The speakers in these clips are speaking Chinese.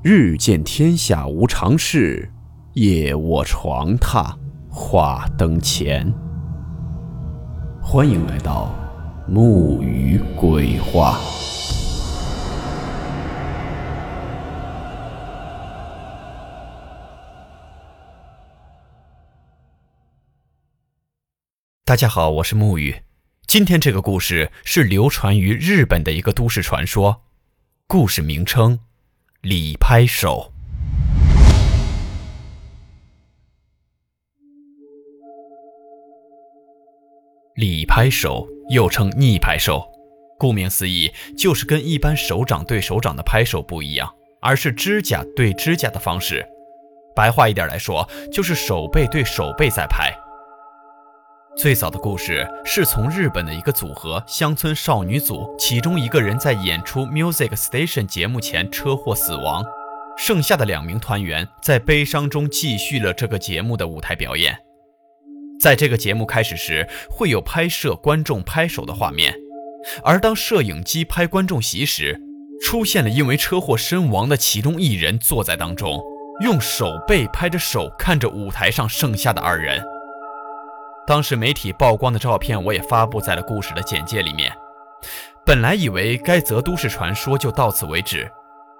日见天下无常事，夜卧床榻话灯前。欢迎来到木鱼鬼话。大家好，我是木鱼。今天这个故事是流传于日本的一个都市传说，故事名称。李拍手，李拍手又称逆拍手，顾名思义，就是跟一般手掌对手掌的拍手不一样，而是指甲对指甲的方式。白话一点来说，就是手背对手背在拍。最早的故事是从日本的一个组合乡村少女组，其中一个人在演出 Music Station 节目前车祸死亡，剩下的两名团员在悲伤中继续了这个节目的舞台表演。在这个节目开始时，会有拍摄观众拍手的画面，而当摄影机拍观众席时，出现了因为车祸身亡的其中一人坐在当中，用手背拍着手看着舞台上剩下的二人。当时媒体曝光的照片，我也发布在了故事的简介里面。本来以为该则都市传说就到此为止，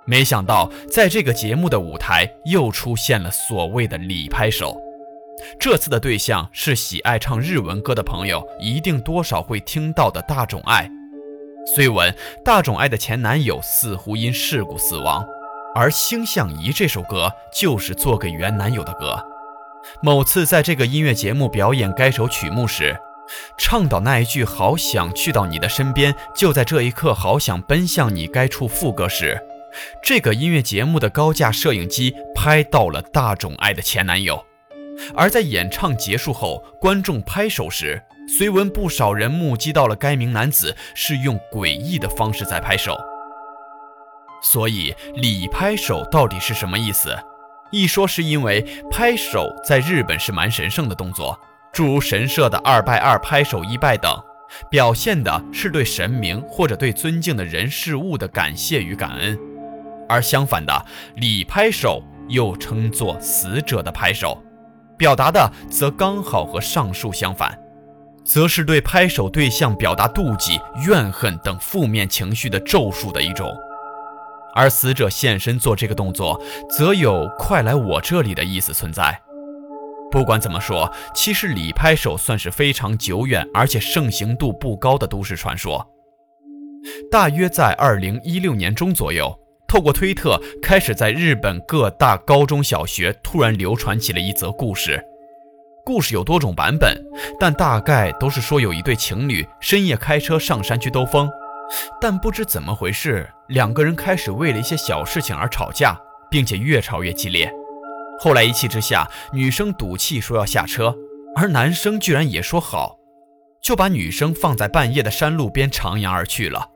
没想到在这个节目的舞台又出现了所谓的李拍手。这次的对象是喜爱唱日文歌的朋友一定多少会听到的大冢爱。虽闻大冢爱的前男友似乎因事故死亡，而《星象仪》这首歌就是做给原男友的歌。某次在这个音乐节目表演该首曲目时，唱到那一句“好想去到你的身边，就在这一刻，好想奔向你”该处副歌时，这个音乐节目的高价摄影机拍到了大冢爱的前男友。而在演唱结束后，观众拍手时，虽闻不少人目击到了该名男子是用诡异的方式在拍手。所以，礼拍手到底是什么意思？一说是因为拍手在日本是蛮神圣的动作，诸如神社的二拜二、拍手一拜等，表现的是对神明或者对尊敬的人事物的感谢与感恩；而相反的礼拍手又称作死者的拍手，表达的则刚好和上述相反，则是对拍手对象表达妒忌、怨恨等负面情绪的咒术的一种。而死者现身做这个动作，则有“快来我这里”的意思存在。不管怎么说，其实李拍手算是非常久远而且盛行度不高的都市传说。大约在二零一六年中左右，透过推特开始在日本各大高中小学突然流传起了一则故事。故事有多种版本，但大概都是说有一对情侣深夜开车上山去兜风。但不知怎么回事，两个人开始为了一些小事情而吵架，并且越吵越激烈。后来一气之下，女生赌气说要下车，而男生居然也说好，就把女生放在半夜的山路边徜徉而去了。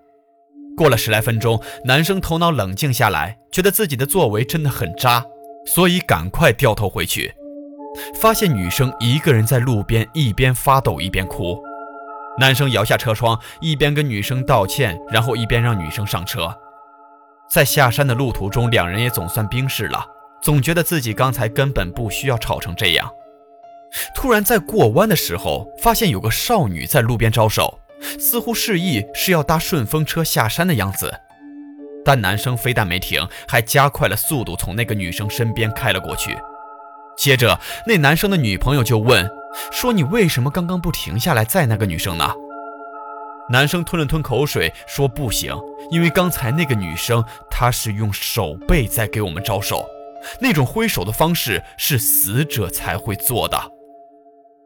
过了十来分钟，男生头脑冷静下来，觉得自己的作为真的很渣，所以赶快掉头回去，发现女生一个人在路边一边发抖一边哭。男生摇下车窗，一边跟女生道歉，然后一边让女生上车。在下山的路途中，两人也总算冰释了，总觉得自己刚才根本不需要吵成这样。突然在过弯的时候，发现有个少女在路边招手，似乎示意是要搭顺风车下山的样子。但男生非但没停，还加快了速度，从那个女生身边开了过去。接着，那男生的女朋友就问。说你为什么刚刚不停下来载那个女生呢？男生吞了吞口水，说不行，因为刚才那个女生她是用手背在给我们招手，那种挥手的方式是死者才会做的。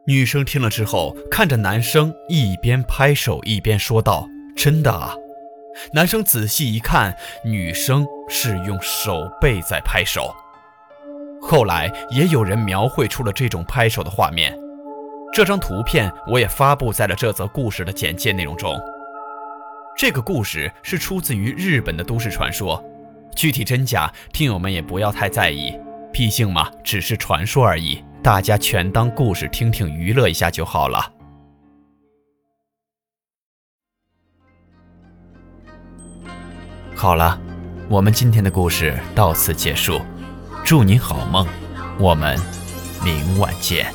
女生听了之后，看着男生一边拍手一边说道：“真的啊。”男生仔细一看，女生是用手背在拍手。后来也有人描绘出了这种拍手的画面。这张图片我也发布在了这则故事的简介内容中。这个故事是出自于日本的都市传说，具体真假，听友们也不要太在意，毕竟嘛，只是传说而已，大家全当故事听听，娱乐一下就好了。好了，我们今天的故事到此结束，祝您好梦，我们明晚见。